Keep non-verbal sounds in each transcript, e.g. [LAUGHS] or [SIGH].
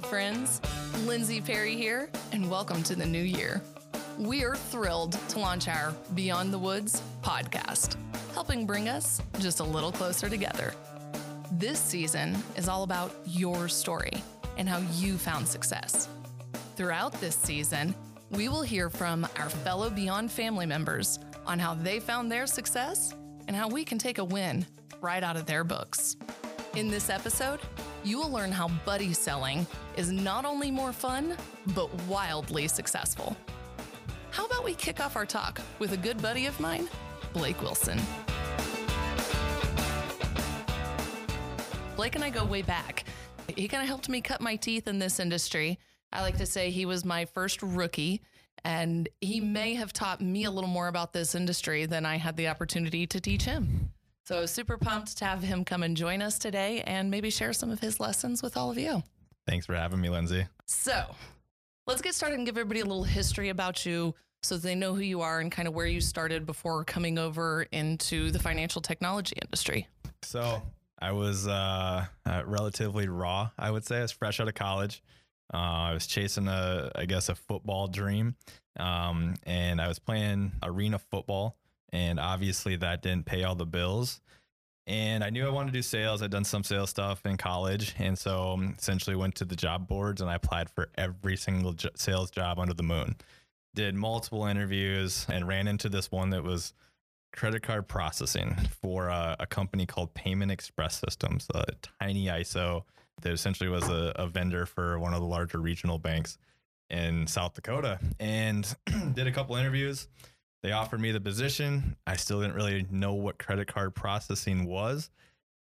Friends. Lindsay Perry here, and welcome to the new year. We are thrilled to launch our Beyond the Woods podcast, helping bring us just a little closer together. This season is all about your story and how you found success. Throughout this season, we will hear from our fellow Beyond family members on how they found their success and how we can take a win right out of their books. In this episode, you will learn how buddy selling is not only more fun, but wildly successful. How about we kick off our talk with a good buddy of mine, Blake Wilson? Blake and I go way back. He kind of helped me cut my teeth in this industry. I like to say he was my first rookie, and he may have taught me a little more about this industry than I had the opportunity to teach him. So, super pumped to have him come and join us today and maybe share some of his lessons with all of you. Thanks for having me, Lindsay. So, let's get started and give everybody a little history about you so they know who you are and kind of where you started before coming over into the financial technology industry. So, I was uh, uh, relatively raw, I would say. I was fresh out of college. Uh, I was chasing a, I guess, a football dream, um, and I was playing arena football and obviously that didn't pay all the bills. And I knew I wanted to do sales. I'd done some sales stuff in college. And so um, essentially went to the job boards and I applied for every single jo- sales job under the moon. Did multiple interviews and ran into this one that was credit card processing for a, a company called Payment Express Systems, a tiny ISO that essentially was a, a vendor for one of the larger regional banks in South Dakota. And [CLEARS THROAT] did a couple interviews they offered me the position. I still didn't really know what credit card processing was,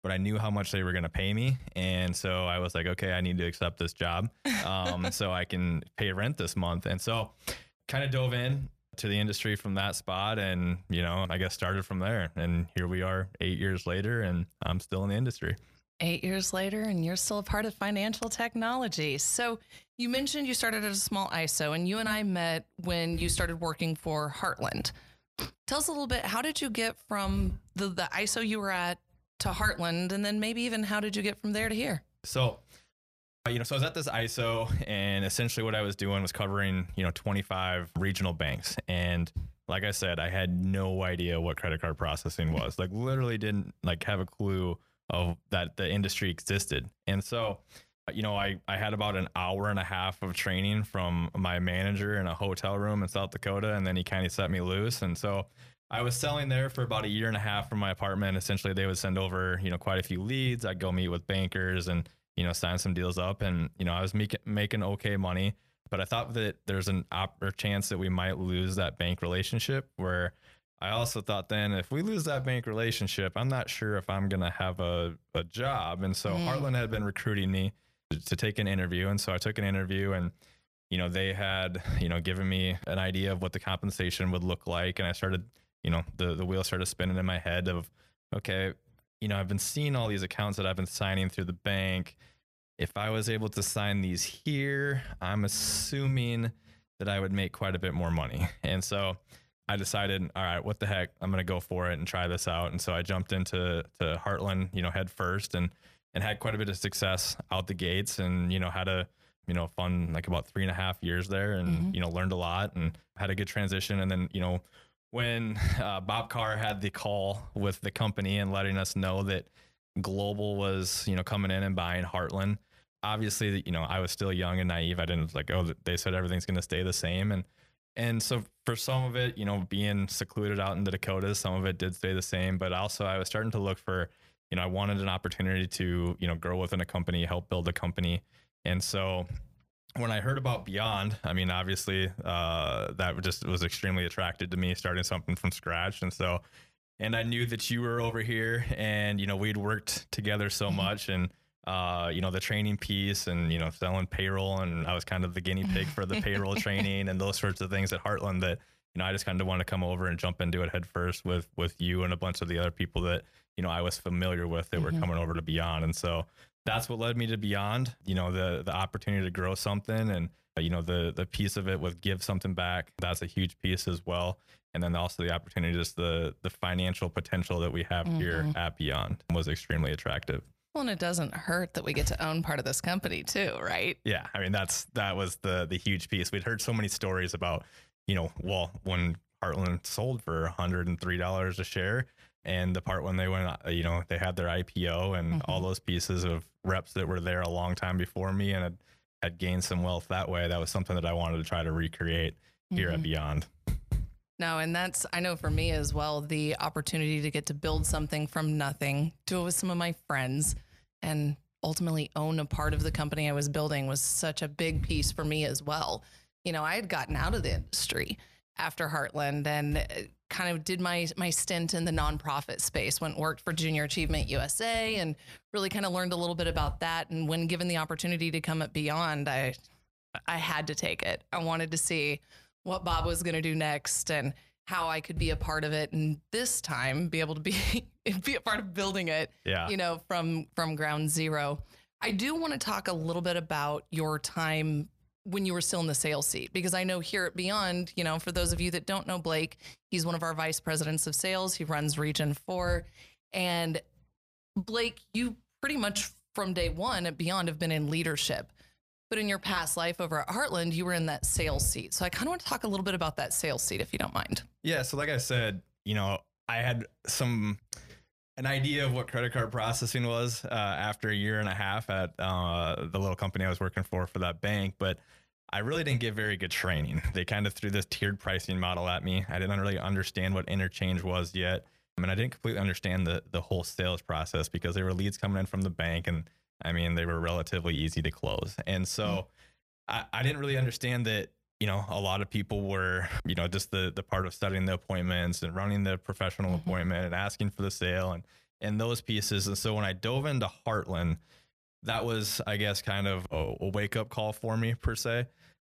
but I knew how much they were going to pay me. And so I was like, okay, I need to accept this job um, [LAUGHS] so I can pay rent this month. And so kind of dove in to the industry from that spot and, you know, I guess started from there. And here we are eight years later and I'm still in the industry eight years later and you're still a part of financial technology. So you mentioned you started at a small ISO and you and I met when you started working for Heartland. Tell us a little bit, how did you get from the, the ISO you were at to Heartland? And then maybe even how did you get from there to here? So, uh, you know, so I was at this ISO and essentially what I was doing was covering, you know, 25 regional banks. And like I said, I had no idea what credit card processing was. Like literally didn't like have a clue of that the industry existed. And so, uh, you know, I, I had about an hour and a half of training from my manager in a hotel room in South Dakota. And then he kind of set me loose. And so I was selling there for about a year and a half from my apartment. Essentially, they would send over, you know, quite a few leads. I'd go meet with bankers and, you know, sign some deals up. And, you know, I was making, making okay money. But I thought that there's an op- or chance that we might lose that bank relationship where I also thought then if we lose that bank relationship, I'm not sure if I'm going to have a, a job. And so mm. Heartland had been recruiting me to, to, take an interview. And so I took an interview and, you know, they had, you know, given me an idea of what the compensation would look like. And I started, you know, the, the wheel started spinning in my head of, okay, you know, I've been seeing all these accounts that I've been signing through the bank. If I was able to sign these here, I'm assuming that I would make quite a bit more money. [LAUGHS] And so, I decided, all right, what the heck, I'm going to go for it and try this out. And so I jumped into to Heartland, you know, head first and and had quite a bit of success out the gates, and you know had a you know fun like about three and a half years there, and mm-hmm. you know learned a lot and had a good transition. And then you know when [LAUGHS] uh, Bob Carr had the call with the company and letting us know that Global was you know coming in and buying Heartland. Obviously, you know I was still young and naive. I didn't like oh they said everything's going to stay the same and and so for some of it, you know, being secluded out in the Dakotas, some of it did stay the same. But also, I was starting to look for, you know, I wanted an opportunity to, you know, grow within a company, help build a company. And so when I heard about Beyond, I mean, obviously, uh, that just was extremely attracted to me, starting something from scratch. And so, and I knew that you were over here and, you know, we'd worked together so mm-hmm. much. And, uh, you know, the training piece and, you know, selling payroll. And I was kind of the guinea pig for the [LAUGHS] payroll training and those sorts of things at Heartland that, you know, I just kind of want to come over and jump into it head first with, with you and a bunch of the other people that, you know, I was familiar with that mm-hmm. were coming over to Beyond. And so that's what led me to Beyond, you know, the, the opportunity to grow something and, you know, the, the piece of it with give something back. That's a huge piece as well. And then also the opportunity, just the, the financial potential that we have mm-hmm. here at Beyond was extremely attractive. Well, and it doesn't hurt that we get to own part of this company too, right? Yeah, I mean that's that was the the huge piece. We'd heard so many stories about, you know, well, when Heartland sold for $103 a share and the part when they went, uh, you know, they had their IPO and all those pieces of reps that were there a long time before me and had, had gained some wealth that way. That was something that I wanted to try to recreate here at Beyond. No, and that's, I know for me as well, the opportunity to get to build something from nothing, do it with some of my friends, and ultimately own a part of the company I was building was such a big piece for me as well. You know, I had gotten out of the industry after Heartland and uh, kind of did my my stint in the nonprofit space, went worked for Junior Achievement USA and really kind of learned a little bit about that. And when given the opportunity to come at Beyond, I I had to take it. I wanted to see what Bob was going to do next and how I could be a part of it and this time be able to be [LAUGHS] be a part of building it Yeah. you know from from ground zero. I do want to talk a little bit about your time when you were still in the sales seat because I know here at Beyond, you know, for those of you that don't know Blake, he's one of our vice presidents of sales. He runs Region 4 and Blake, you pretty much from day 1 at Beyond have been in leadership. But in your past life over at Heartland, you were in that sales seat. So I kind of want to talk a little bit about that sales seat if you don't mind. Yeah. So, like I said, you know, I had some an idea of what credit card processing was uh, after a year and a half at uh, the little company I was working for for that bank, but I really didn't get very good training. They kind of threw this tiered pricing model at me. I didn't really understand what interchange was yet. I mean, I didn't completely understand the the whole sales process because there were leads coming in from the bank, and I mean, they were relatively easy to close. And so, I, I didn't really understand that you know a lot of people were you know just the the part of studying the appointments and running the professional Mhm. appointment and asking for the sale and and those pieces and so when i dove into heartland that was i guess kind of a, a wake up call for me per se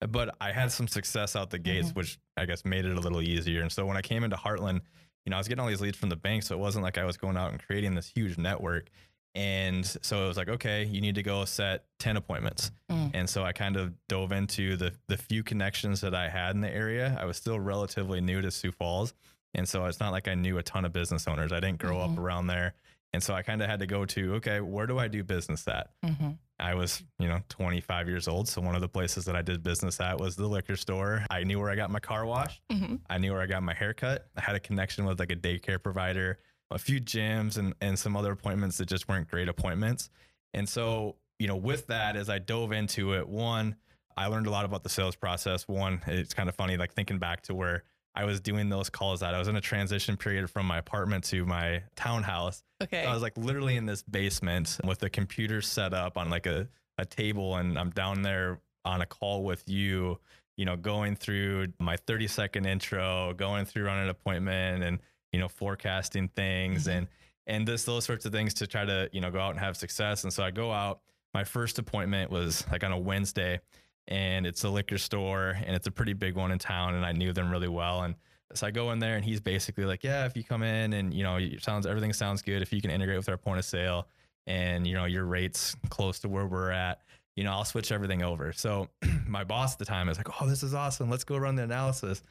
but i had some success out the gates Mhm. which i guess made it a little easier and so when i came into heartland you know i was getting all these leads from the bank so it wasn't like i was going out and creating this huge network and so it was like okay you need to go set 10 appointments Mm. and so I kind of dove into the the few connections that I had in the area. I was still relatively new to Sioux Falls, and so it's not like I knew a ton of business owners. I didn't grow Mhm. up around there, and so I kind of had to go to okay, where do I do business at? Mm-hmm. I was, you know, 25 years old, so one of the places that I did business at was the liquor store. I knew where I got my car washed. Mm-hmm. I knew where I got my haircut. I had a connection with like a daycare provider, a few gyms, and and some other appointments that just weren't great appointments. And so, you know, with that, as I dove into it, one, I learned a lot about the sales process. One, it's kind of funny, like thinking back to where I was doing those calls that I was in a transition period from my apartment to my townhouse. Okay. I was like literally in this basement with the computer set up on like a, a table, and I'm down there on a call with you, you know, going through my 30 second intro, going through on an appointment and, you know, forecasting things Mhm. and, and this, those sorts of things to try to, you know, go out and have success. And so I go out, my first appointment was like on a Wednesday and it's a liquor store and it's a pretty big one in town. And I knew them really well. And so I go in there and he's basically like, yeah, if you come in and, you know, it sounds, everything sounds good. If you can integrate with our point of sale and, you know, your rates close to where we're at, you know, I'll switch everything over. So [CLEARS THROAT] my boss at the time is like, oh, this is awesome. Let's go run the analysis.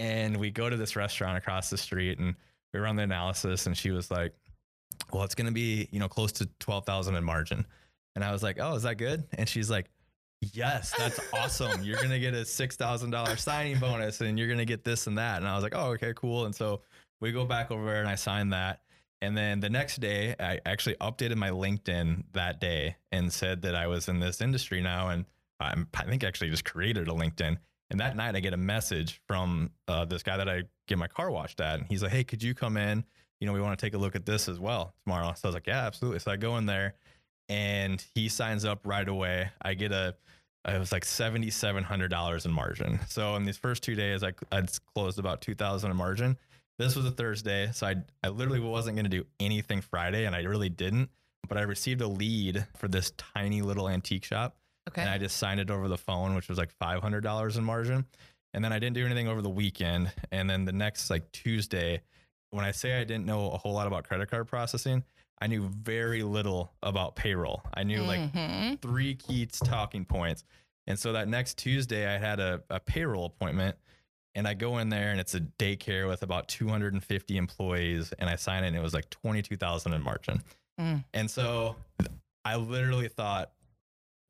And we go to this restaurant across the street and we run the analysis. And she was like, well, it's going to be, you know, close to 12,000 in margin. And I was like, oh, is that good? And she's like, yes, that's [LAUGHS] awesome. You're going to get a $6,000 signing bonus and you're going to get this and that. And I was like, oh, okay, cool. And so we go back over there and I signed that. And then the next day, I actually updated my LinkedIn that day and said that I was in this industry now. And I'm, I think actually just created a LinkedIn. And that night, I get a message from uh, this guy that I get my car washed at. And he's like, hey, could you come in? You know, we want to take a look at this as well tomorrow. So I was like, yeah, absolutely. So I go in there and he signs up right away. I get a, it was like $7,700 in margin. So in these first two days, I, I closed about 2000 in margin. This was a Thursday. So I, I literally wasn't going to do anything Friday and I really didn't, but I received a lead for this tiny little antique shop okay. and I just signed it over the phone, which was like five hundred dollars in margin. And then I didn't do anything over the weekend. And then the next like Tuesday, when I say I didn't know a whole lot about credit card processing, I knew very little about payroll. I knew like Mhm. three key talking points. And so that next Tuesday, I had a, a payroll appointment and I go in there and it's a daycare with about 250 employees and I sign it and it was like 22,000 in margin. Mm. And so I literally thought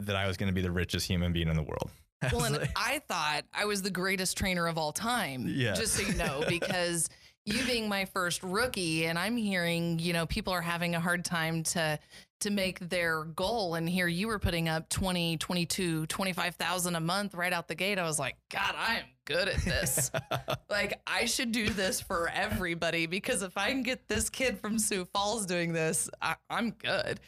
that I was going to be the richest human being in the world. [LAUGHS] I Well, and like- I thought I was the greatest trainer of all time. Yeah. Just so you know, [LAUGHS] because you being my first rookie, and I'm hearing, you know, people are having a hard time to to make their goal. And here you were putting up 20, 22, 25,000 a month right out the gate. I was like, God, I am good at this. [LAUGHS] like, I should do this for everybody because if I can get this kid from Sioux Falls doing this, I, I'm good.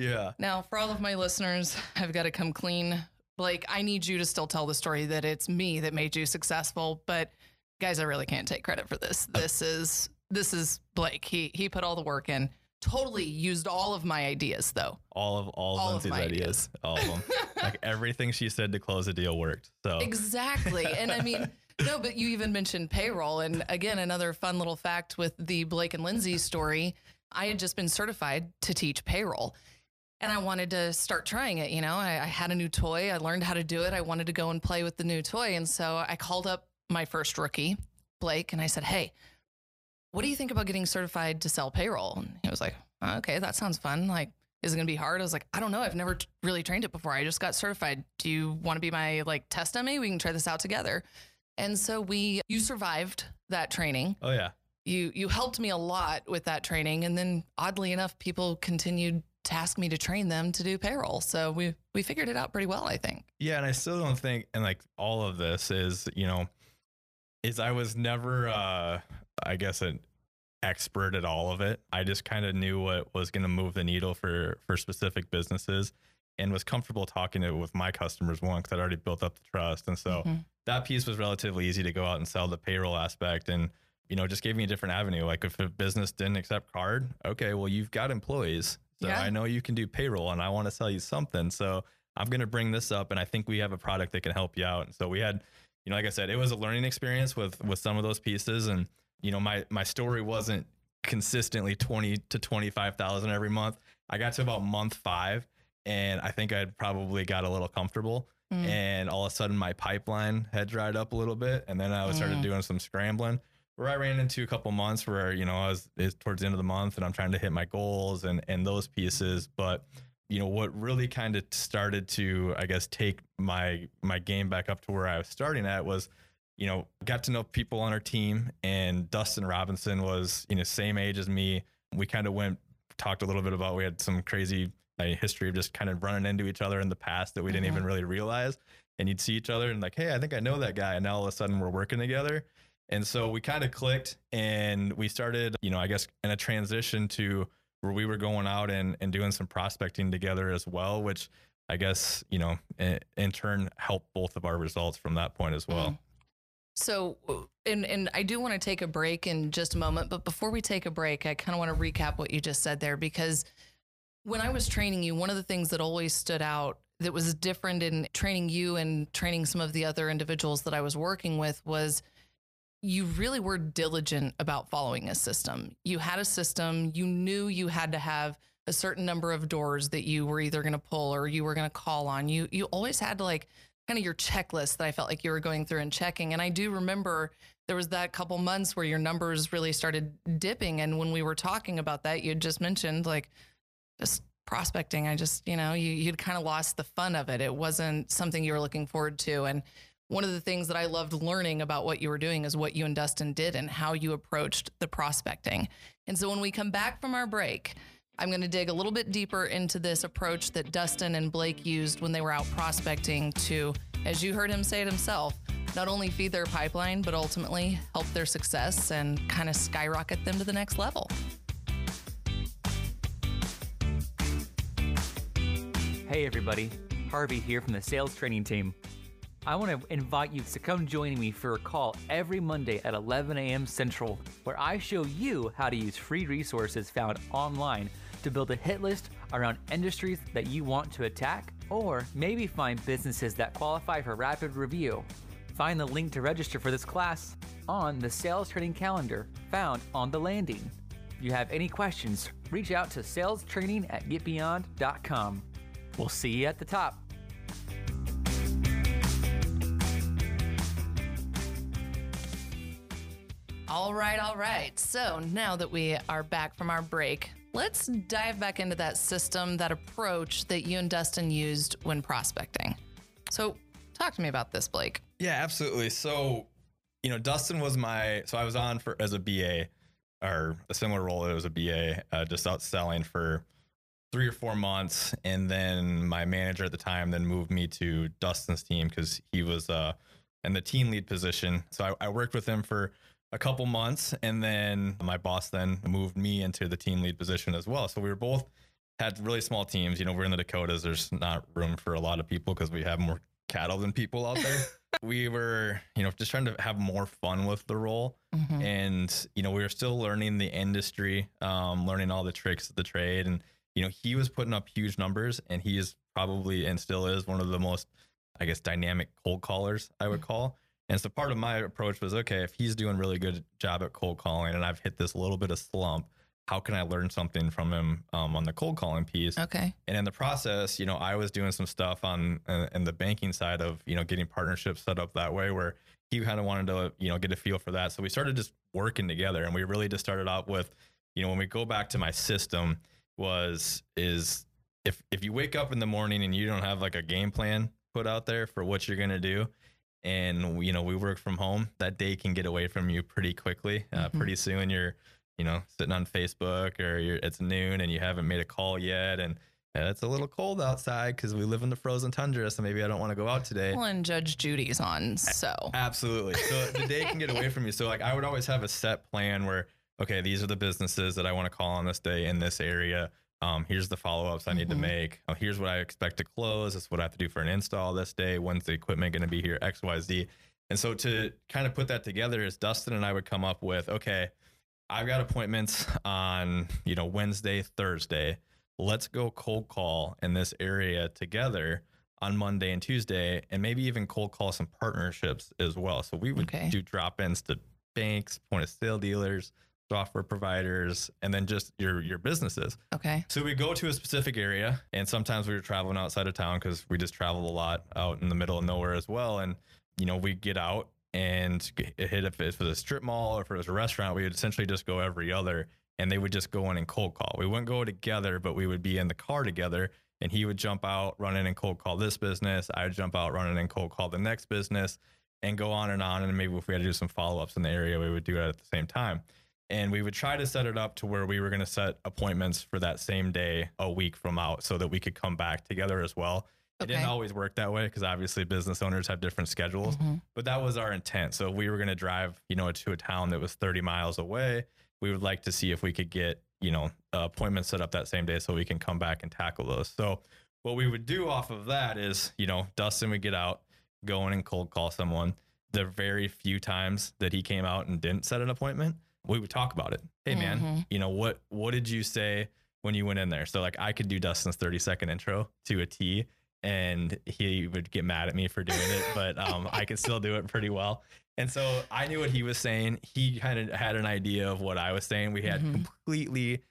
Yeah. Now, for all of my listeners, [LAUGHS] I've got to come clean. Blake, I need you to still tell the story that it's me that made you successful. But guys, I really can't take credit for this. Uh, this is this is Blake. He he put all the work in. Totally used all of my ideas though. All of all, All of Lindsay's my ideas, all of them. [LAUGHS] like everything she said to close the deal worked. So Exactly. And I mean, [LAUGHS] no, but you even mentioned payroll. And again, another fun little fact with the Blake and Lindsay story. I had just been certified to teach payroll. And I wanted to start trying it. You know, I, I had a new toy. I learned how to do it. I wanted to go and play with the new toy. And so I called up my first rookie, Blake, and I said, Hey, what do you think about getting certified to sell payroll? And he was like, Okay, that sounds fun. Like, is it going to be hard? I was like, I don't know. I've never t- really trained it before. I just got certified. Do you want to be my like test dummy? We can try this out together. And so we, you survived that training. oh yeah. You, you helped me a lot with that training. And then oddly enough, people continued to ask me to train them to do payroll. So we, we figured it out pretty well, I think. Yeah, and I still don't think and like all of this is, you know, is I was never uh I guess an expert at all of it. I just kind of knew what was going to move the needle for for specific businesses and was comfortable talking it with my customers one cuz I'd already built up the trust. And so Mhm. that piece was relatively easy to go out and sell the payroll aspect and you know, just gave me a different avenue. Like if a business didn't accept card, okay, well you've got employees. So Yeah. I know you can do payroll and I want to sell you something. So I'm going to bring this up and I think we have a product that can help you out. And so we had, you know, like I said, it was a learning experience with with some of those pieces and you know, my my story wasn't consistently 20 to 25,000 every month. I got to about month 5 and I think I'd probably got a little comfortable Mm. and all of a sudden my pipeline had dried up a little bit and then I was started Mm. doing some scrambling where I ran into a couple months where you know I was it's towards the end of the month and I'm trying to hit my goals and and those pieces. But you know what really kind of started to I guess take my my game back up to where I was starting at was you know got to know people on our team and Dustin Robinson was you know same age as me. We kind of went talked a little bit about we had some crazy uh, history of just kind of running into each other in the past that we didn't Mhm. even really realize. And you'd see each other and like hey I think I know that guy. And now all of a sudden we're working together and so we kind of clicked and we started, you know, I guess in a transition to where we were going out and, and doing some prospecting together as well, which I guess, you know, in, in turn helped both of our results from that point as well. Mm. So, and and I do want to take a break in just a moment, but before we take a break, I kind of want to recap what you just said there because when I was training you, one of the things that always stood out that was different in training you and training some of the other individuals that I was working with was you really were diligent about following a system. You had a system, you knew you had to have a certain number of doors that you were either going to pull or you were going to call on. You you always had to like kind of your checklist that I felt like you were going through and checking. And I do remember there was that couple months where your numbers really started dipping. And when we were talking about that, you just mentioned like just prospecting. I just, you know, you, you'd kind of lost the fun of it. It wasn't something you were looking forward to. And one of the things that I loved learning about what you were doing is what you and Dustin did and how you approached the prospecting. And so when we come back from our break, I'm going to dig a little bit deeper into this approach that Dustin and Blake used when they were out prospecting to, as you heard him say it himself, not only feed their pipeline, but ultimately help their success and kind of skyrocket them to the next level. Hey everybody, Harvey here from the sales training team. I want to invite you to come join me for a call every Monday at 11 a.m. Central, where I show you how to use free resources found online to build a hit list around industries that you want to attack, or maybe find businesses that qualify for rapid review. Find the link to register for this class on the sales training calendar found on the landing. If you have any questions, reach out to salestraining at getbeyond.com. We'll see you at the top. All right, all right. So now that we are back from our break, let's dive back into that system, that approach that you and Dustin used when prospecting. So, talk to me about this, Blake. Yeah, absolutely. So, you know, Dustin was my so I was on for as a BA or a similar role as a BA, uh, just out selling for three or four months, and then my manager at the time then moved me to Dustin's team because he was uh in the team lead position. So I, I worked with him for a couple months, and then my boss then moved me into the team lead position as well. So we were both had really small teams. You know, we're in the Dakotas. There's not room for a lot of people because we have more cattle than people out there. [LAUGHS] we were, you know, just trying to have more fun with the role. Mm-hmm. And, you know, we were still learning the industry, um, learning all the tricks of the trade. And, you know, he was putting up huge numbers and he is probably and still is one of the most, I guess, dynamic cold callers, I would call. And so part of my approach was okay, if he's doing a really good job at cold calling and I've hit this little bit of slump, how can I learn something from him um, on the cold calling piece? Okay. And in the process, you know, I was doing some stuff on uh, in the banking side of you know getting partnerships set up that way, where he kind of wanted to you know get a feel for that. So we started just working together, and we really just started out with, you know, when we go back to my system was is if if you wake up in the morning and you don't have like a game plan put out there for what you're gonna do. And you know we work from home. That day can get away from you pretty quickly. Uh, Mhm. Pretty soon, you're you know, sitting on Facebook or you're, it's noon and you haven't made a call yet. And, and it's a little cold outside because we live in the frozen tundra. So maybe I don't want to go out today. Well, and Judge Judy's on, so. Absolutely. So [LAUGHS] the day can get away from you. So like I would always have a set plan where, okay, these are the businesses that I want to call on this day in this area. Um, here's the follow-ups I need Mhm. to make. Uh, here's what I expect to close. This is what I have to do for an install this day. When's the equipment going to be here? X, Y, Z. And so to kind of put that together is Dustin and I would come up with, okay, I've got appointments on, you know, Wednesday, Thursday. Let's go cold call in this area together on Monday and Tuesday, and maybe even cold call some partnerships as well. So we would Okay. do drop ins to banks, point of sale dealers, software providers, and then just your your businesses. Okay. So we go to a specific area, and sometimes we were traveling outside of town because we just travel a lot out in the middle of nowhere as well. And you know, we get out and hit if it was a strip mall or if it was a restaurant, we would essentially just go every other, and they would just go in and cold call. We wouldn't go together, but we would be in the car together, and he would jump out, run in and cold call this business. I would jump out, run in and cold call the next business, and go on and on. And maybe if we had to do some follow ups in the area, we would do it at the same time and we would try to set it up to where we were going to set appointments for that same day a week from out so that we could come back together as well. It didn't always work that way because obviously business owners have different schedules Mhm. but that was our intent. So if we were going to drive you know to a town that was 30 miles away we would like to see if we could get you know appointments set up that same day so we can come back and tackle those. So what we would do off of that is you know dustin would get out go in and cold call someone. The very few times that he came out and didn't set an appointment we would talk about it hey man Mhm. you know what what did you say when you went in there so like i could do dustin's 30 second intro to a t and he would get mad at me for doing it but um, i could still do it pretty well and so i knew what he was saying he kind of had an idea of what i was saying we had Mhm. completely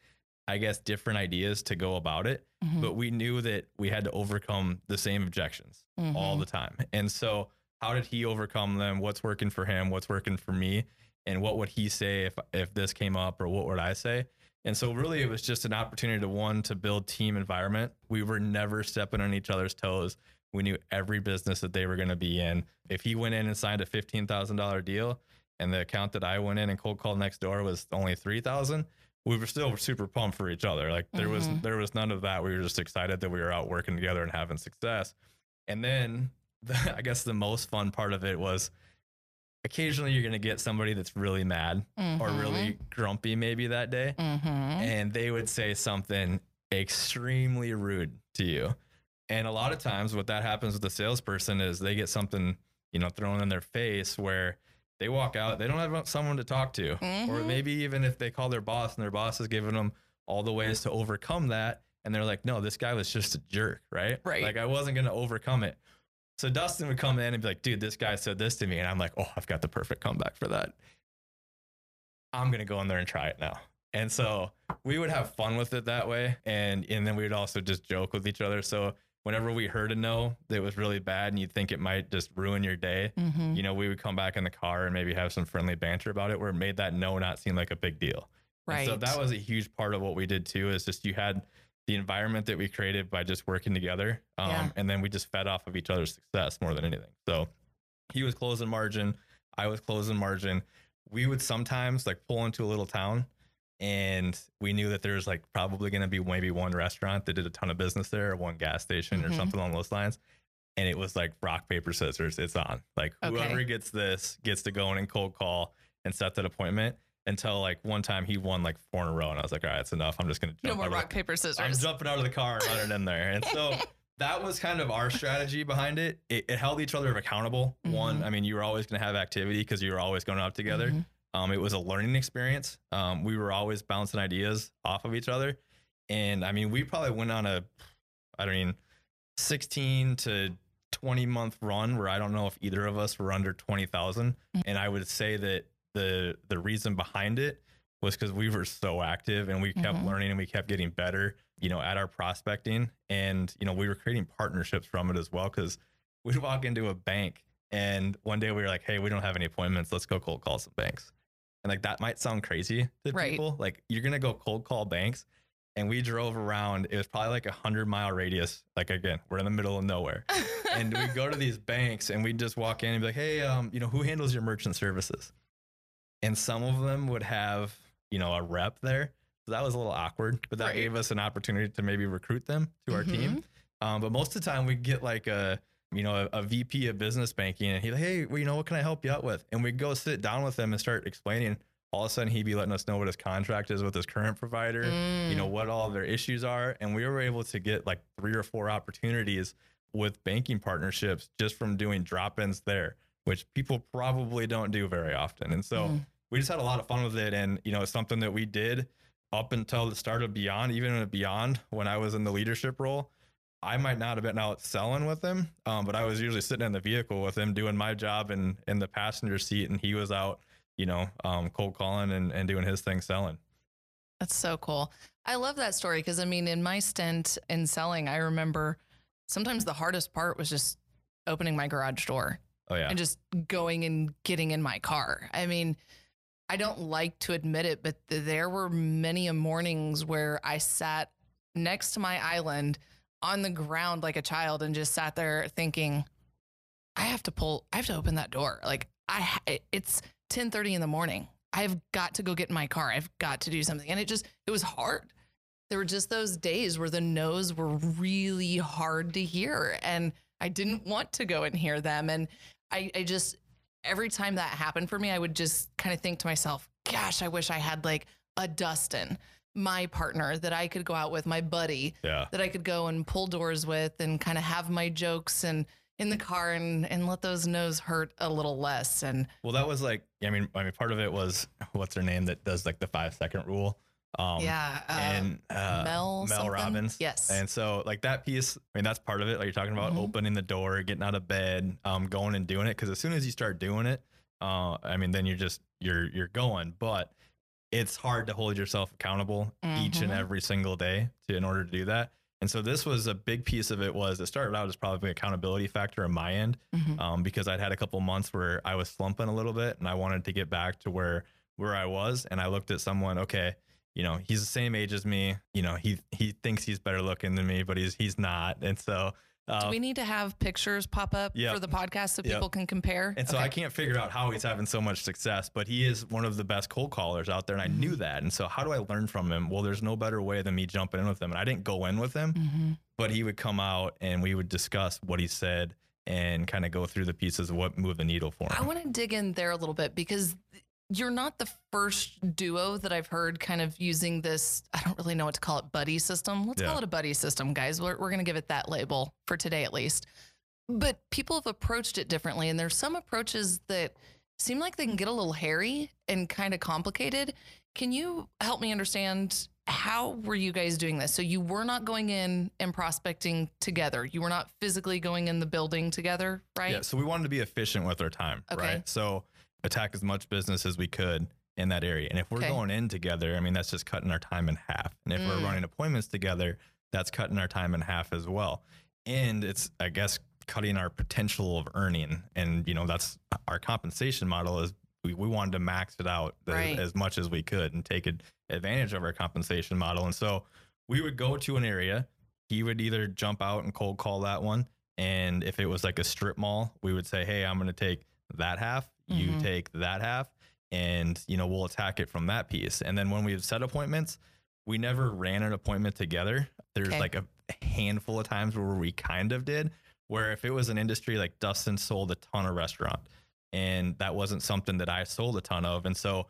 i guess different ideas to go about it Mhm. but we knew that we had to overcome the same objections all Mhm. the time. And so, how did he overcome them? What's working for him? What's working for me? And what would he say if if this came up, or what would I say? And so, really, it was just an opportunity to one to build team environment. We were never stepping on each other's toes. We knew every business that they were going to be in. If he went in and signed a fifteen thousand dollar deal, and the account that I went in and cold called next door was only three thousand, we were still super pumped for each other. Like there was Mhm. there was none of that. We were just excited that we were out working together and having success. And then the, [LAUGHS] I guess the most fun part of it was occasionally you're going to get somebody that's really mad or Mhm. really grumpy maybe that day Mhm. and they would say something extremely rude to you. And a lot of times what that happens with the salesperson is they get something, you know, thrown in their face where they walk out, they don't have someone to talk to. Or Mhm. maybe even if they call their boss and their boss is giving them all the ways to overcome that and they're like, "No, this guy was just a jerk, right? Right. Like I wasn't going to overcome it." So Dustin would come in and be like, "Dude, this guy said this to me." And I'm like, "Oh, I've got the perfect comeback for that." I'm gonna go in there and try it now. And so we would have fun with it that way. And and then we would also just joke with each other. So whenever we heard a no that was really bad and you think it might just ruin your day, Mhm. you know, we would come back in the car and maybe have some friendly banter about it where it made that no not seem like a big deal. And so that was a huge part of what we did too. Is just you had the environment that we created by just working together, um, Yeah. and then we just fed off of each other's success more than anything. So he was closing margin, I was closing margin. We would sometimes like pull into a little town, and we knew that there was like probably going to be maybe one restaurant that did a ton of business there, or one gas station, or Mhm. something along those lines. And it was like rock paper scissors. It's on. Like Okay. whoever gets this gets to go in and cold call and set that appointment. Until like one time he won like four in a row, and I was like, all right, it's enough. I'm just gonna jump No more out of the- rock, paper, I'm jumping out of the car and running in there. And so [LAUGHS] that was kind of our strategy behind it. It, it held each other accountable. One, Mhm. I mean, you were always going to have activity because you were always going out together. Mhm. Um, it was a learning experience. Um, we were always bouncing ideas off of each other. And I mean, we probably went on a, I don't mean, 16 to 20 month run where I don't know if either of us were under 20,000. Mhm. And I would say that the the reason behind it was because we were so active and we kept Mhm. learning and we kept getting better, you know, at our prospecting. And, you know, we were creating partnerships from it as well because we'd walk into a bank and one day we were like, hey, we don't have any appointments. Let's go cold call some banks. And like that might sound crazy to Right. people. Like you're going to go cold call banks. And we drove around, it was probably like a hundred mile radius. Like again, we're in the middle of nowhere. and we go to these [LAUGHS] banks and we just walk in and be like, hey, um, you know, who handles your merchant services? And some of them would have, you know, a rep there. So that was a little awkward, but that Right. gave us an opportunity to maybe recruit them to our team. Um, but most of the time we get like a, you know, a, a VP of business banking and he's like, hey, well, you know, what can I help you out with? And we go sit down with them and start explaining. All of a sudden he'd be letting us know what his contract is with his current provider you know Mm. what all their issues are and we were able to get like three or four opportunities with banking partnerships just from doing drop-ins there which people probably don't do very often. And so Mm. we just had a lot of fun with it. And you know it's something that we did up until the start of beyond even beyond when i was in the leadership role. I might not have been out selling with him um, but i was usually sitting in the vehicle with him doing my job in in the passenger seat. And he was out you know um, cold calling and, and doing his thing selling. That's so cool. I love that story because I mean, in my stint in selling, I remember sometimes the hardest part was just opening my garage door oh yeah and just going and getting in my car. I mean, I don't like to admit it, but th- there were many mornings where I sat next to my island on the ground like a child and just sat there thinking, I have to pull, I have to open that door. Like I, it's 1030 in the morning. I've got to go get in my car. I've got to do something. And it just, it was hard. There were just those days where the no's were really hard to hear. And I didn't want to go and hear them. And I, I just, every time that happened for me, I would just kind of think to myself, gosh, I wish I had like a Dustin, my partner that I could go out with, my buddy yeah that I could go and pull doors with and kind of have my jokes and in the car and, and let those no's hurt a little less. And Well, that was like, I mean, I mean, part of it was what's her name that does like the five second rule. Um, yeah, uh, and uh, Mel Mel something? Robbins. Yes. And so, like that piece, I mean, that's part of it. Like you're talking about Mhm. opening the door, getting out of bed, um, going and doing it. Because as soon as you start doing it, uh, I mean, then you're just you're you're going. But it's hard to hold yourself accountable each and Mhm. every single day to in order to do that. And so this was a big piece of it. Was it started out as probably an accountability factor on my end Mhm. um, because I'd had a couple months where I was slumping a little bit and I wanted to get back to where where I was. And I looked at someone, okay, you know, he's the same age as me. You know, he he thinks he's better looking than me, but he's he's not. And so uh, Do we need to have pictures pop up Yep. for the podcast so Yep. people can compare? and so Okay. I can't figure out how he's having so much success, but he is one of the best cold callers out there, and I knew Mm-hmm. that. And so, how do I learn from him? Well, there's no better way than me jumping in with him. And I didn't go in with him, Mhm. but he would come out and we would discuss what he said and kind of go through the pieces of what moved the needle for him. I want to dig in there a little bit because you're not the first duo that I've heard kind of using this. I don't really know what to call it, buddy system. Let's call it a buddy system, guys. We're, we're going to give it that label for today at least. But people have approached it differently. And there's some approaches that seem like they can get a little hairy and kind of complicated. Can you help me understand how were you guys doing this? So you were not going in and prospecting together. You were not physically going in the building together, right? Yeah, so we wanted to be efficient with our time, Okay. right? So attack as much business as we could in that area. And if we're Okay. going in together, I mean that's just cutting our time in half. And if Mm. we're running appointments together, that's cutting our time in half as well. And it's I guess cutting our potential of earning. And you know, that's our compensation model is we, we wanted to max it out as, Right. as much as we could and take advantage of our compensation model. And so we would go to an area. He would either jump out and cold call that one. And if it was like a strip mall, we would say, Hey, I'm going to take that half. You Mhm. take that half. And, you know, we'll attack it from that piece. And then when we would set appointments, we never ran an appointment together. There's Okay. like a handful of times where we kind of did, where if it was an industry like Dustin sold a ton of restaurant and that wasn't something that I sold a ton of. And so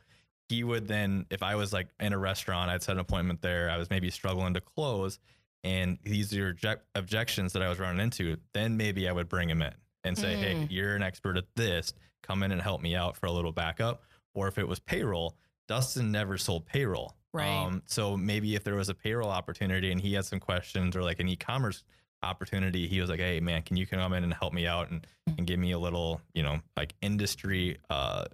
he would then, if I was like in a restaurant, I'd set an appointment there, I was maybe struggling to close and these are object- objections that I was running into, then maybe I would bring him in and say, Hey, Mm. you're an expert at this, come in and help me out for a little backup. Or if it was payroll, Dustin never sold payroll. Right. Um, so maybe if there was a payroll opportunity and he had some questions or like an e-commerce opportunity, he was like, Hey man, can you come in and help me out and, and give me a little, you know, like industry, uh,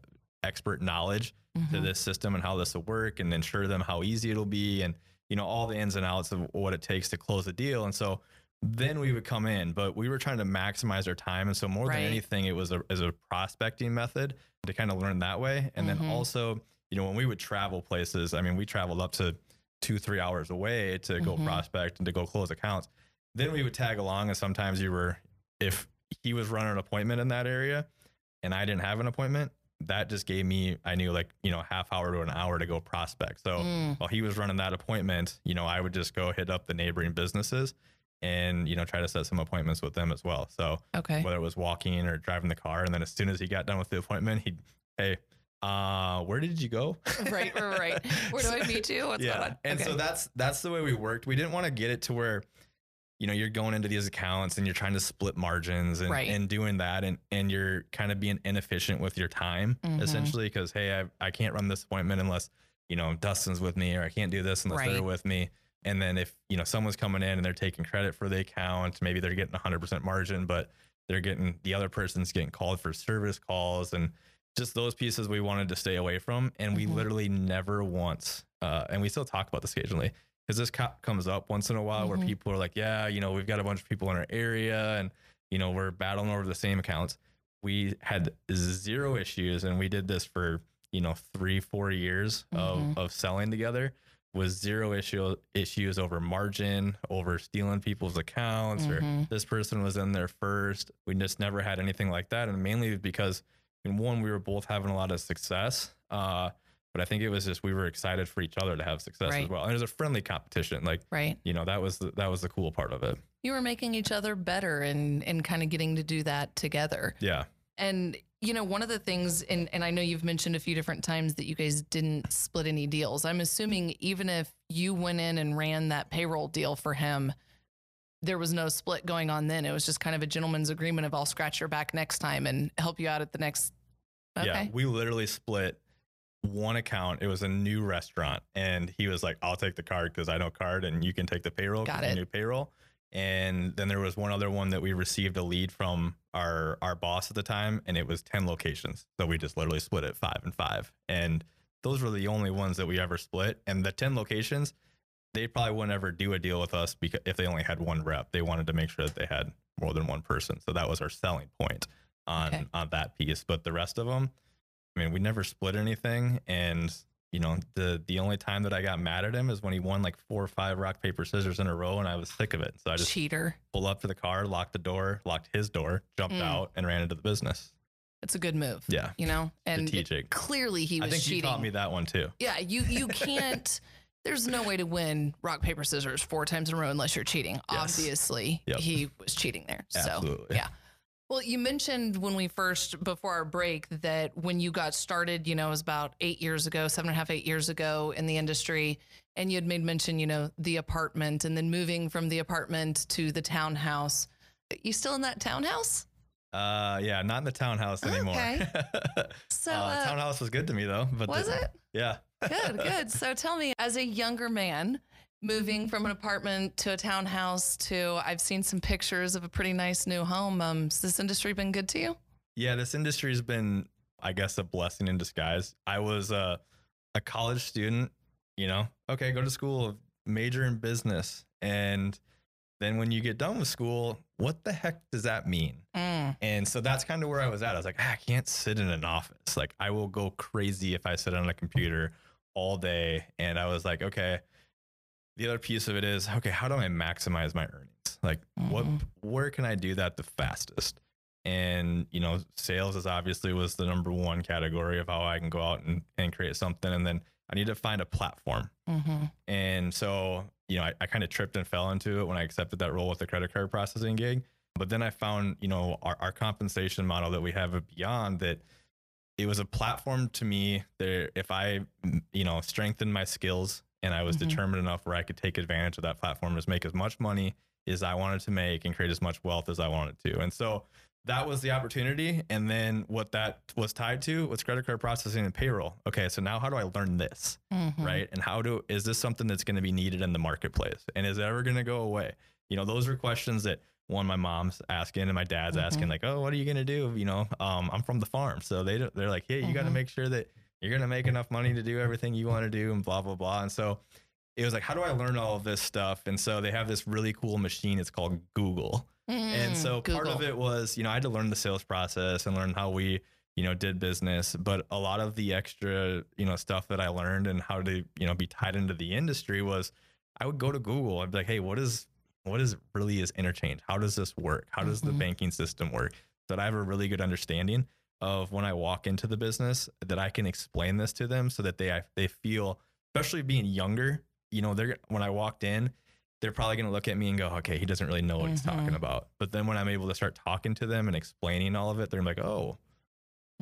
expert knowledge to Mhm. this system and how this will work and ensure them how easy it'll be and, you know, all the ins and outs of what it takes to close a deal. And so then we would come in, but we were trying to maximize our time. And so more Right. than anything, it was a, as a prospecting method to kind of learn that way. And Mhm. then also, you know, when we would travel places, I mean, we traveled up to two, three hours away to go Mhm. prospect and to go close accounts. Then we would tag along. And sometimes you were, if he was running an appointment in that area and I didn't have an appointment, that just gave me, I knew like, you know, half hour to an hour to go prospect. So Mm. while he was running that appointment, you know, I would just go hit up the neighboring businesses and, you know, try to set some appointments with them as well. So Okay. whether it was walking or driving the car. And then as soon as he got done with the appointment, he'd, hey, uh, where did you go? right, right, right. [LAUGHS] Where do I meet you? What's yeah. going on? And so that's that's the way we worked. We didn't want to get it to where, you know, you're going into these accounts and you're trying to split margins and, Right. and doing that and and you're kind of being inefficient with your time Mhm. essentially because hey, I I can't run this appointment unless, you know, Dustin's with me or I can't do this unless Right. they're with me. And then if, you know, someone's coming in and they're taking credit for the account, maybe they're getting 100% margin, but they're getting the other person's getting called for service calls and just those pieces we wanted to stay away from. And we Mhm. literally never once, uh, and we still talk about this occasionally because this co- comes up once in a while Mhm. where people are like, yeah, you know, we've got a bunch of people in our area and, you know, we're battling over the same accounts. We had zero issues and we did this for, you know, three, four years Mhm. of, of selling together was zero issue issues over margin, over stealing people's accounts or Mhm. this person was in there first. We just never had anything like that. And mainly because in one, we were both having a lot of success. Uh, but I think it was just we were excited for each other to have success Right. as well. And it was a friendly competition. Like, Right. you know, that was the, that was the cool part of it. You were making each other better and and kind of getting to do that together. Yeah. And you know, one of the things, and, and I know you've mentioned a few different times that you guys didn't split any deals. I'm assuming even if you went in and ran that payroll deal for him, there was no split going on then. It was just kind of a gentleman's agreement of I'll scratch your back next time and help you out at the next. Okay. Yeah. We literally split one account. It was a new restaurant. And he was like, I'll take the card because I know card and you can take the payroll. Got it. knew payroll. And then there was one other one that we received a lead from our our boss at the time, and it was 10 locations. So we just literally split it five and five. And those were the only ones that we ever split. And the 10 locations, they probably wouldn't ever do a deal with us because if they only had one rep, they wanted to make sure that they had more than one person. So that was our selling point on Okay. on that piece. But the rest of them, I mean, we never split anything. And you know, the the only time that I got mad at him is when he won like four or five rock paper scissors in a row, and I was sick of it. So I just Cheater. pulled up to the car, locked the door, locked his door, jumped Mm. out, and ran into the business. It's a good move. Yeah, You know, and it- strategic. clearly he I was think cheating. you taught me that one too. Yeah, you you can't. [LAUGHS] there's no way to win rock paper scissors four times in a row unless you're cheating. Yes. Obviously, Yep. he was cheating there. So Absolutely. yeah. Well, you mentioned when we first before our break that when you got started, you know, it was about eight years ago, seven and a half, eight years ago in the industry, and you had made mention, you know, the apartment and then moving from the apartment to the townhouse. You still in that townhouse? Uh, yeah, not in the townhouse anymore. Okay. [LAUGHS] So uh, uh, townhouse was good to me though. But was the- it? Yeah. Good, good. So tell me, as a younger man, moving from an apartment to a townhouse to, I've seen some pictures of a pretty nice new home. Um, has this industry been good to you? Yeah, this industry's been, I guess, a blessing in disguise. I was a, a college student, you know, okay, go to school, major in business. And then when you get done with school, what the heck does that mean? Mm. And so that's kind of where I was at. I was like, ah, I can't sit in an office. Like I will go crazy if I sit on a computer all day. And I was like, okay. The other piece of it is, okay, how do I maximize my earnings? Like what Mhm. where can I do that the fastest? And you know, sales is obviously was the number one category of how I can go out and, and create something. And then I need to find a platform. hmm And so, you know, I, I kind of tripped and fell into it when I accepted that role with the credit card processing gig. But then I found, you know, our, our compensation model that we have at Beyond that it was a platform to me that if I, you know, strengthened my skills and I was Mhm. determined enough where I could take advantage of that platform to make as much money as I wanted to make and create as much wealth as I wanted to. And so that was the opportunity. And then what that was tied to was credit card processing and payroll. Okay, so now how do I learn this? hmm right? And how do is this something that's going to be needed in the marketplace? And is it ever going to go away? You know, those are questions that one my mom's asking and my dad's asking, Mhm. like, oh, what are you going to do? You know, um, I'm from the farm, so they they're like, hey, you got to make sure that you're going to make enough money to do everything you want to do, and blah blah blah. And so it was like, how do I learn all of this stuff? And so they have this really cool machine. It's called Google. And so part of it was, you know, I had to learn the sales process and learn how we, you know, did business. But a lot of the extra, you know, stuff that I learned and how to, you know, be tied into the industry was I would go to Google. I'd be like, hey, what is what is really is interchange? How does this work? How does the Mhm. banking system work? So that I have a really good understanding of when I walk into the business that I can explain this to them so that they they feel, especially being younger, you know, they're when I walked in, they're probably going to look at me and go, okay, he doesn't really know what he's talking Mhm. about. But then when I'm able to start talking to them and explaining all of it, they're like, oh,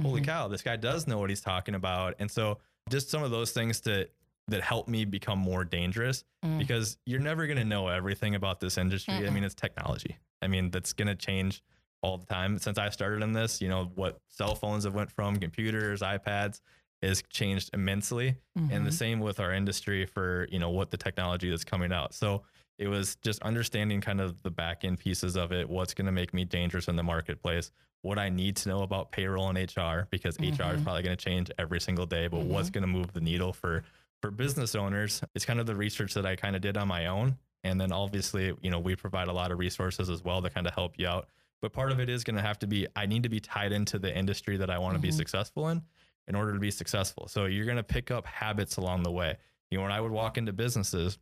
holy Mhm. cow, this guy does know what he's talking about. And so just some of those things that that help me become more dangerous Mm. because you're never going to know everything about this industry. I Mm-mm. mean, it's technology. I mean, that's going to change all the time. Since I started in this, you know, what cell phones have went from computers, iPads has changed immensely. And the Mhm. same with our industry for you know what the technology that's coming out. So it was just understanding kind of the back end pieces of it what's going to make me dangerous in the marketplace what i need to know about payroll and hr because hr is probably going to change every single day but what's going to move the needle for for business owners it's kind of the research that i kind of did on my own. And then obviously you know we provide a lot of resources as well to kind of help you out but part of it is going to have to be i need to be tied into the industry that i want to be Mhm. successful in in order to be successful. So you're going to pick up habits along the way. You know, when I would walk into businesses,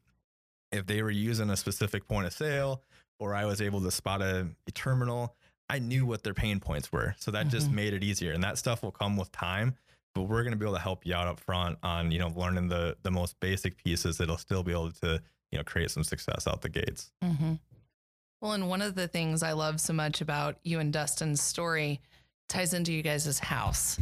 if they were using a specific point of sale or I was able to spot a, a terminal, I knew what their pain points were. So that just Mhm. made it easier. And that stuff will come with time, but we're going to be able to help you out up front on, you know, learning the the most basic pieces that'll still be able to, you know, create some success out the gates. hmm Well, and one of the things I love so much about you and Dustin's story ties into you guys' house.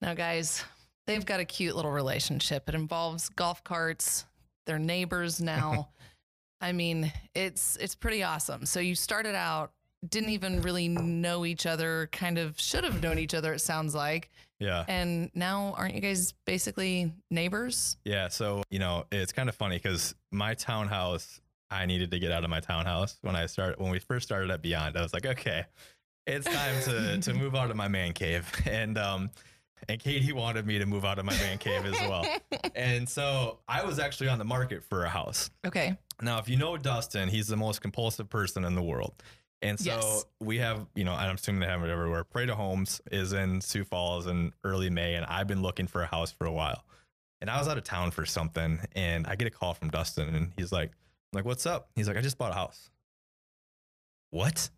Now, guys, they've got a cute little relationship. It involves golf carts. They're neighbors now. [LAUGHS] I mean, it's it's pretty awesome. So you started out, didn't even really know each other, kind of should have known each other, it sounds like. Yeah. And now aren't you guys basically neighbors? Yeah. So, you know, it's kind of funny because my townhouse, I needed to get out of my townhouse when I started, when we first started at Beyond. I was like, okay, it's time to, to [LAUGHS] move out of my man cave. [LAUGHS] And, um, and Katie wanted me to move out of my man cave as well. [LAUGHS] And so I was actually on the market for a house. Okay. Now, if you know Dustin, he's the most compulsive person in the world. And so Yes. we have, you know, and I'm assuming they have it everywhere. Parade of Homes is in Sioux Falls in early May, and I've been looking for a house for a while. And I was out of town for something, and I get a call from Dustin, and he's like, I'm like, what's up? He's like, I just bought a house. What?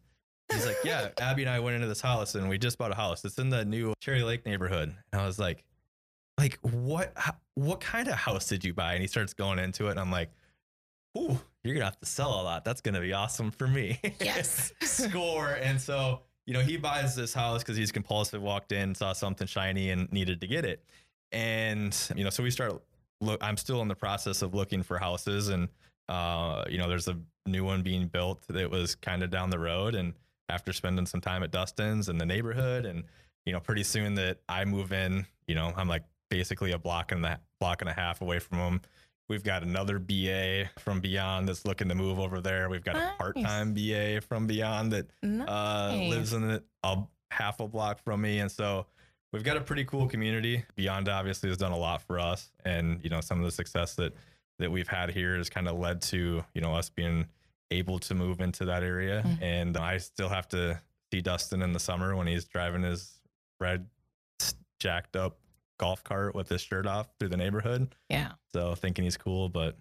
He's like, yeah, [LAUGHS] Abby and I went into this house, and we just bought a house. It's in the new Cherry Lake neighborhood. And I was like, like what? What kind of house did you buy? And he starts going into it, and I'm like, ooh, you're gonna have to sell a lot. That's gonna be awesome for me. Yes. [LAUGHS] Score. And so, you know, he buys this house because he's compulsive, walked in, saw something shiny and needed to get it. And, you know, so we start look I'm still in the process of looking for houses and uh, you know, there's a new one being built that was kind of down the road. And after spending some time at Dustin's in the neighborhood and, you know, pretty soon that I move in, you know, I'm like basically a block and a block and a half away from them. We've got another BA from Beyond that's looking to move over there. We've got Nice. a part-time BA from Beyond that uh, lives in it a half a block from me, and so we've got a pretty cool community. Beyond obviously has done a lot for us, and you know some of the success that that we've had here has kind of led to you know us being able to move into that area. Mhm. And I still have to see Dustin in the summer when he's driving his red jacked up golf cart with his shirt off through the neighborhood. Yeah. So thinking he's cool, but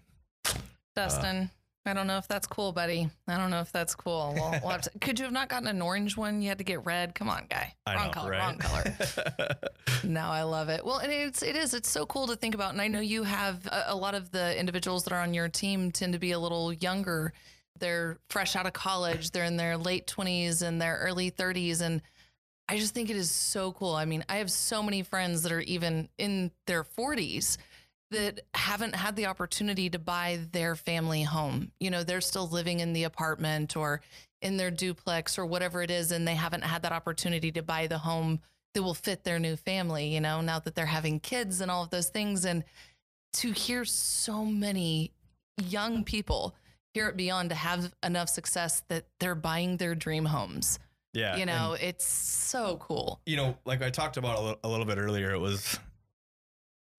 Dustin, I don't know if that's cool, buddy. I don't know if that's cool. We'll, we'll to, [LAUGHS] could you have not gotten an orange one? You had to get red. Come on, guy. I wrong know, color. right? Wrong color. [LAUGHS] now I love it. Well, and it's it is it's so cool to think about, and I know you have a, a lot of the individuals that are on your team tend to be a little younger. They're fresh out of college. They're in their late twenties and their early thirties, and I just think it is so cool. I mean, I have so many friends that are even in their forties that haven't had the opportunity to buy their family home. You know, they're still living in the apartment or in their duplex or whatever it is, and they haven't had that opportunity to buy the home that will fit their new family, you know, now that they're having kids and all of those things. And to hear so many young people here at Beyond to have enough success that they're buying their dream homes, yeah. you know, it's so cool. you know, like I talked about a little, a little bit earlier, it was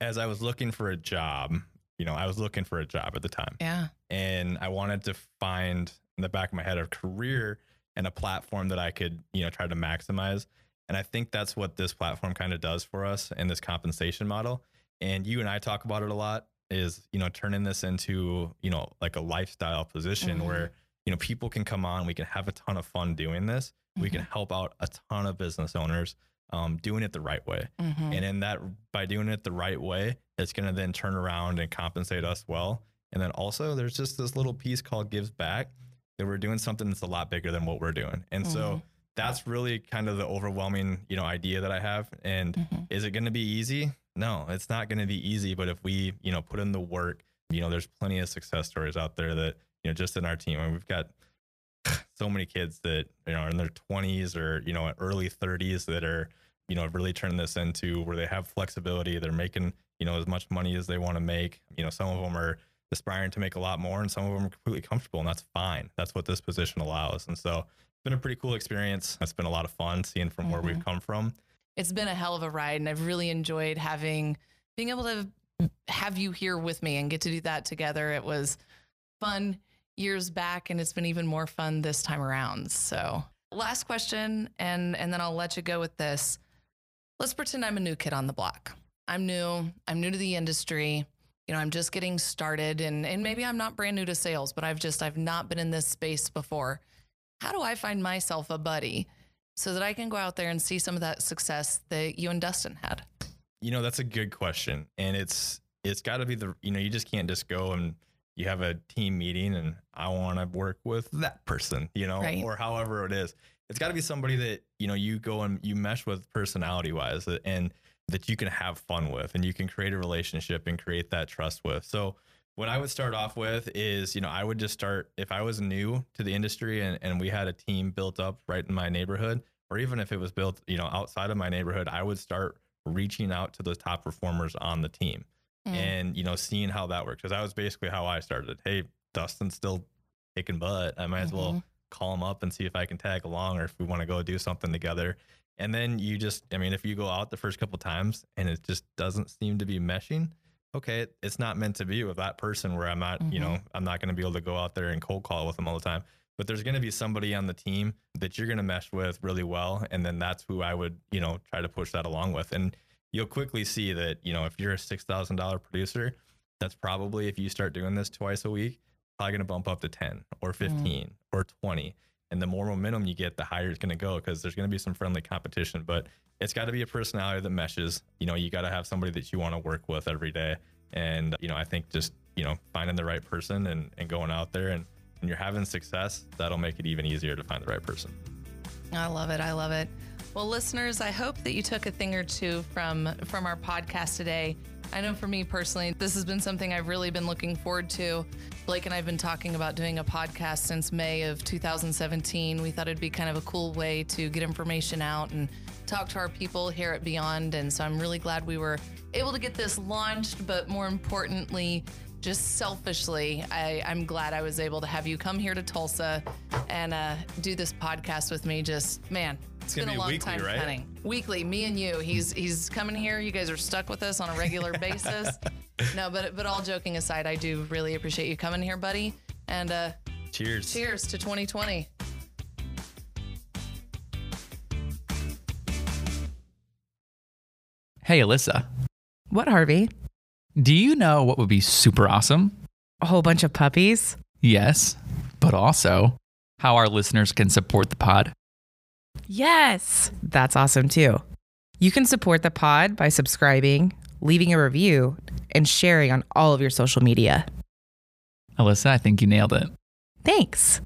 as I was looking for a job, you know, I was looking for a job at the time. Yeah. and I wanted to find in the back of my head a career and a platform that I could, you know, try to maximize. And I think that's what this platform kind of does for us in this compensation model. And you and I talk about it a lot is, you know, turning this into, you know, like a lifestyle position Mhm. where, you know, people can come on, we can have a ton of fun doing this. We can Mm-hmm. help out a ton of business owners um, doing it the right way. Mhm. And in that, by doing it the right way, it's going to then turn around and compensate us well. And then also, there's just this little piece called gives back that we're doing something that's a lot bigger than what we're doing. And so Mhm. that's really kind of the overwhelming, you know, idea that I have. And Mhm. is it going to be easy? No, it's not going to be easy. But if we, you know, put in the work, you know, there's plenty of success stories out there that, you know, just in our team, and we've got so many kids that, you know, are in their 20s or, you know, early 30s that are, you know, really turning this into where they have flexibility. They're making, you know, as much money as they want to make. You know, some of them are aspiring to make a lot more and some of them are completely comfortable and that's fine. That's what this position allows. And so it's been a pretty cool experience. It's been a lot of fun seeing from where we've mm-hmm. come from. it's been a hell of a ride and I've really enjoyed having being able to have you here with me and get to do that together. It was fun years back and it's been even more fun this time around. So, last question and and then I'll let you go with this. Let's pretend I'm a new kid on the block. I'm new. I'm new to the industry. You know, I'm just getting started and and maybe I'm not brand new to sales, but I've just I've not been in this space before. How do I find myself a buddy? so that I can go out there and see some of that success that you and Dustin had? You know, that's a good question. And it's it's got to be the you know, you just can't just go and you have a team meeting and I want to work with that person, you know, Right. or however it is. It's got to be somebody that, you know, you go and you mesh with personality wise and that you can have fun with and you can create a relationship and create that trust with. So what I would start off with is, you know, I would just start if I was new to the industry and, and we had a team built up right in my neighborhood, or even if it was built, you know, outside of my neighborhood, I would start reaching out to the top performers on the team Mm. and, you know, seeing how that works. Cause that was basically how I started. Hey, Dustin's still kicking butt. I might as well Mhm. call him up and see if I can tag along or if we want to go do something together. And then you just, I mean, if you go out the first couple times and it just doesn't seem to be meshing, okay, it's not meant to be with that person where I'm not, you know, I'm not going to be able to go out there and cold call with them all the time. But there's going to be somebody on the team that you're going to mesh with really well. And then that's who I would, you know, try to push that along with. And you'll quickly see that, you know, if you're a $6,000 producer, that's probably, if you start doing this twice a week, probably going to bump up to 10 or mm. 15 or 20. And the more momentum you get, the higher it's going to go because there's going to be some friendly competition. But it's got to be a personality that meshes. You know, you got to have somebody that you want to work with every day. And, you know, I think just, you know, finding the right person and, and going out there and when you're having success, that'll make it even easier to find the right person. I love it. I love it. Well, listeners, I hope that you took a thing or two from from our podcast today. I know for me personally, this has been something I've really been looking forward to. Blake and I've been talking about doing a podcast since May of 2017. We thought it'd be kind of a cool way to get information out and talk to our people here at Beyond. And so I'm really glad we were able to get this launched, but more importantly, just selfishly, I, I'm glad I was able to have you come here to Tulsa and uh, do this podcast with me. Just man, it's gonna been a long weekly, time right? coming. Weekly, me and you. He's he's coming here. You guys are stuck with us on a regular [LAUGHS] basis. No, but but all joking aside, I do really appreciate you coming here, buddy. And uh, Cheers. Cheers to 2020. Hey, Alyssa, What, Harvey? do you know what would be super awesome? A whole bunch of puppies? Yes, but also how our listeners can support the pod. Yes. That's awesome too. You can support the pod by subscribing, leaving a review, and sharing on all of your social media. Alyssa, I think you nailed it. Thanks.